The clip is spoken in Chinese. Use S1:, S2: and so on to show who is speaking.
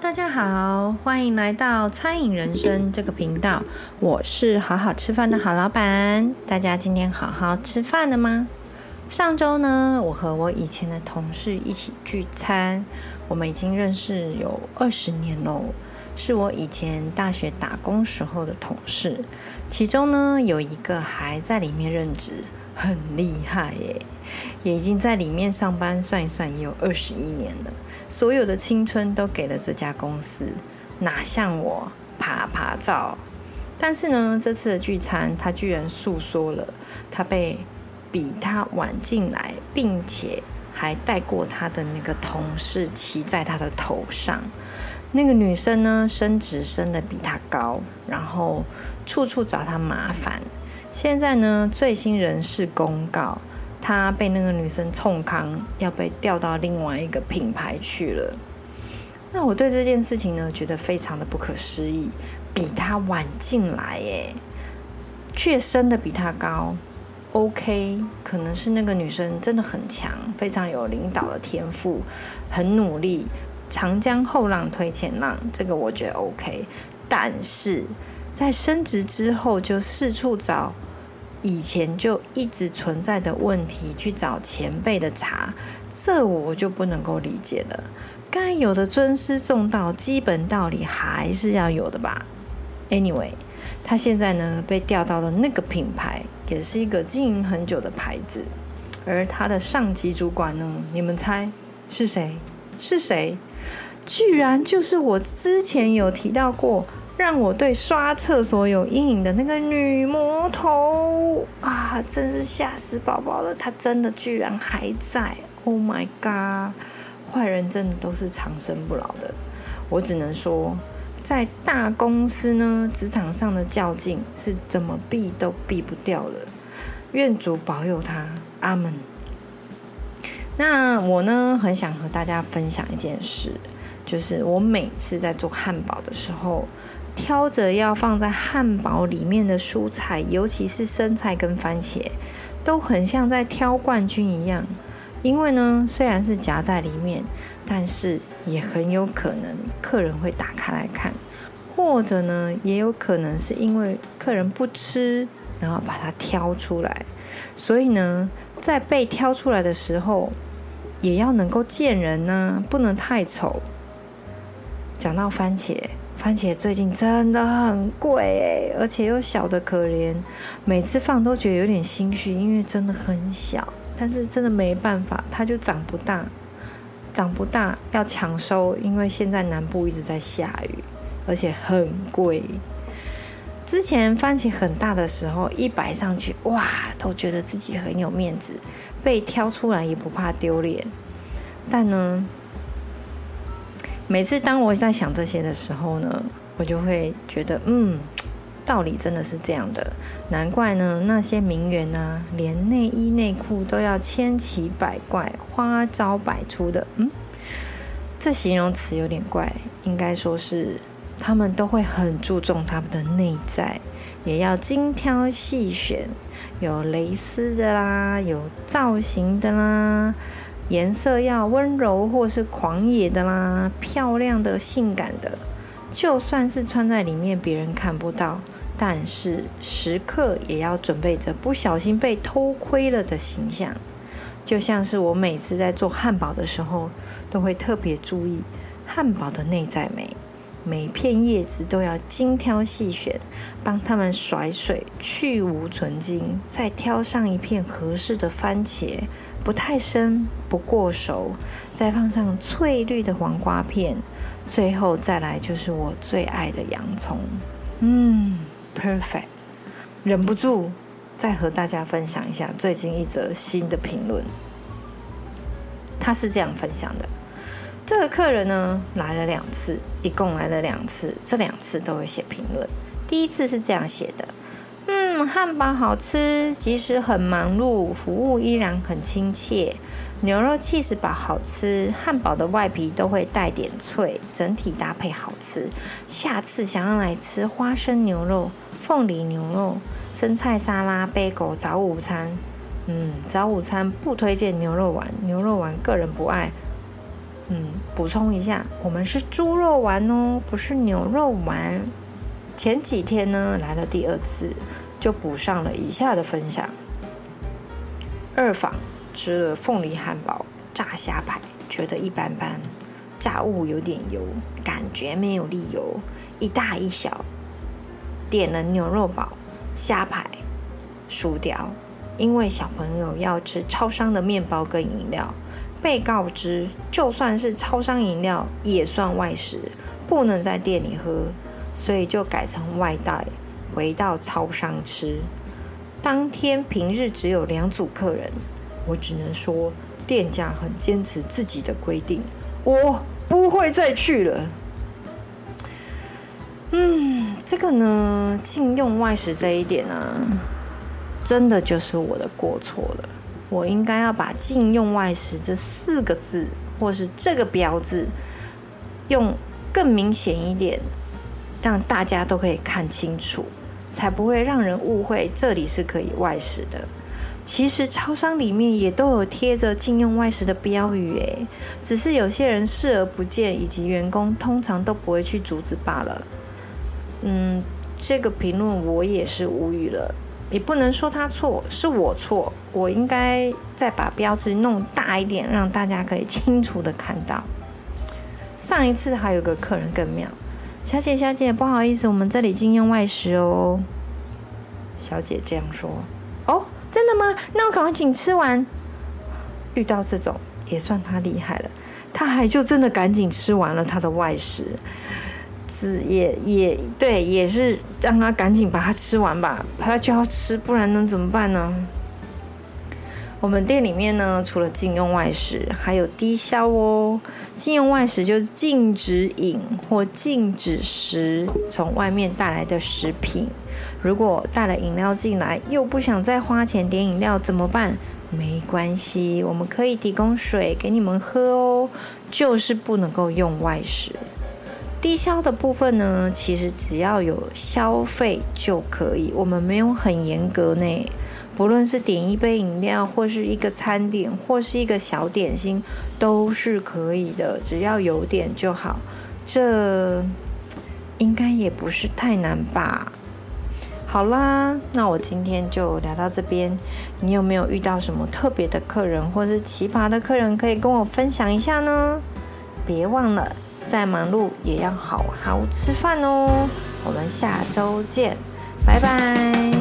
S1: 大家好，欢迎来到餐饮人生这个频道。我是好好吃饭的好老板。大家今天好好吃饭了吗？上周呢，我和我以前的同事一起聚餐，我们已经认识有二十年喽，是我以前大学打工时候的同事。其中呢，有一个还在里面任职，很厉害耶，也已经在里面上班，算一算也有二十一年了。所有的青春都给了这家公司，哪像我爬爬照。但是呢，这次的聚餐，他居然诉说了他被比他晚进来，并且还带过他的那个同事骑在他的头上。那个女生呢，升职升得比他高，然后处处找他麻烦。现在呢，最新人事公告。他被那个女生冲康，要被调到另外一个品牌去了。那我对这件事情呢，觉得非常的不可思议。比他晚进来，耶，却升的比他高。OK，可能是那个女生真的很强，非常有领导的天赋，很努力。长江后浪推前浪，这个我觉得 OK。但是在升职之后，就四处找。以前就一直存在的问题，去找前辈的茬，这我就不能够理解了。该有的尊师重道，基本道理还是要有的吧。Anyway，他现在呢被调到了那个品牌，也是一个经营很久的牌子，而他的上级主管呢，你们猜是谁？是谁？居然就是我之前有提到过。让我对刷厕所有阴影的那个女魔头啊，真是吓死宝宝了！她真的居然还在！Oh my god！坏人真的都是长生不老的。我只能说，在大公司呢，职场上的较劲是怎么避都避不掉的。愿主保佑他，阿门。那我呢，很想和大家分享一件事，就是我每次在做汉堡的时候。挑着要放在汉堡里面的蔬菜，尤其是生菜跟番茄，都很像在挑冠军一样。因为呢，虽然是夹在里面，但是也很有可能客人会打开来看，或者呢，也有可能是因为客人不吃，然后把它挑出来。所以呢，在被挑出来的时候，也要能够见人呢，不能太丑。讲到番茄。番茄最近真的很贵诶，而且又小得可怜，每次放都觉得有点心虚，因为真的很小。但是真的没办法，它就长不大，长不大要抢收，因为现在南部一直在下雨，而且很贵。之前番茄很大的时候，一摆上去，哇，都觉得自己很有面子，被挑出来也不怕丢脸。但呢，每次当我在想这些的时候呢，我就会觉得，嗯，道理真的是这样的。难怪呢，那些名媛啊，连内衣内裤都要千奇百怪、花招百出的。嗯，这形容词有点怪，应该说是他们都会很注重他们的内在，也要精挑细选，有蕾丝的啦，有造型的啦。颜色要温柔或是狂野的啦，漂亮的、性感的，就算是穿在里面别人看不到，但是时刻也要准备着不小心被偷窥了的形象。就像是我每次在做汉堡的时候，都会特别注意汉堡的内在美，每片叶子都要精挑细选，帮他们甩水去无存菁，再挑上一片合适的番茄。不太生，不过熟，再放上翠绿的黄瓜片，最后再来就是我最爱的洋葱。嗯，perfect。忍不住再和大家分享一下最近一则新的评论。他是这样分享的：这个客人呢来了两次，一共来了两次，这两次都会写评论。第一次是这样写的。嗯汉堡好吃，即使很忙碌，服务依然很亲切。牛肉起司堡好吃，汉堡的外皮都会带点脆，整体搭配好吃。下次想要来吃花生牛肉、凤梨牛肉、生菜沙拉、贝果早午餐。嗯，早午餐不推荐牛肉丸，牛肉丸个人不爱。嗯，补充一下，我们是猪肉丸哦，不是牛肉丸。前几天呢，来了第二次，就补上了以下的分享。二坊吃了凤梨汉堡、炸虾排，觉得一般般，炸物有点油，感觉没有力油，一大一小。点了牛肉堡、虾排、薯条，因为小朋友要吃超商的面包跟饮料，被告知就算是超商饮料也算外食，不能在店里喝。所以就改成外带，回到超商吃。当天平日只有两组客人，我只能说店家很坚持自己的规定，我不会再去了。嗯，这个呢，禁用外食这一点呢、啊，真的就是我的过错了。我应该要把“禁用外食”这四个字，或是这个标志，用更明显一点。让大家都可以看清楚，才不会让人误会这里是可以外食的。其实超商里面也都有贴着禁用外食的标语，诶，只是有些人视而不见，以及员工通常都不会去阻止罢了。嗯，这个评论我也是无语了，也不能说他错，是我错，我应该再把标志弄大一点，让大家可以清楚的看到。上一次还有个客人更妙。小姐，小姐，不好意思，我们这里禁用外食哦。小姐这样说：“哦，真的吗？那我赶快请吃完。”遇到这种也算他厉害了，他还就真的赶紧吃完了他的外食。子也也对，也是让他赶紧把它吃完吧，他就要吃，不然能怎么办呢？我们店里面呢，除了禁用外食，还有低消哦。禁用外食就是禁止饮或禁止食从外面带来的食品。如果带了饮料进来，又不想再花钱点饮料，怎么办？没关系，我们可以提供水给你们喝哦。就是不能够用外食。低消的部分呢，其实只要有消费就可以，我们没有很严格呢。不论是点一杯饮料，或是一个餐点，或是一个小点心，都是可以的，只要有点就好。这应该也不是太难吧？好啦，那我今天就聊到这边。你有没有遇到什么特别的客人，或是奇葩的客人，可以跟我分享一下呢？别忘了，再忙碌也要好好吃饭哦。我们下周见，拜拜。